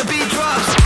the beat drops.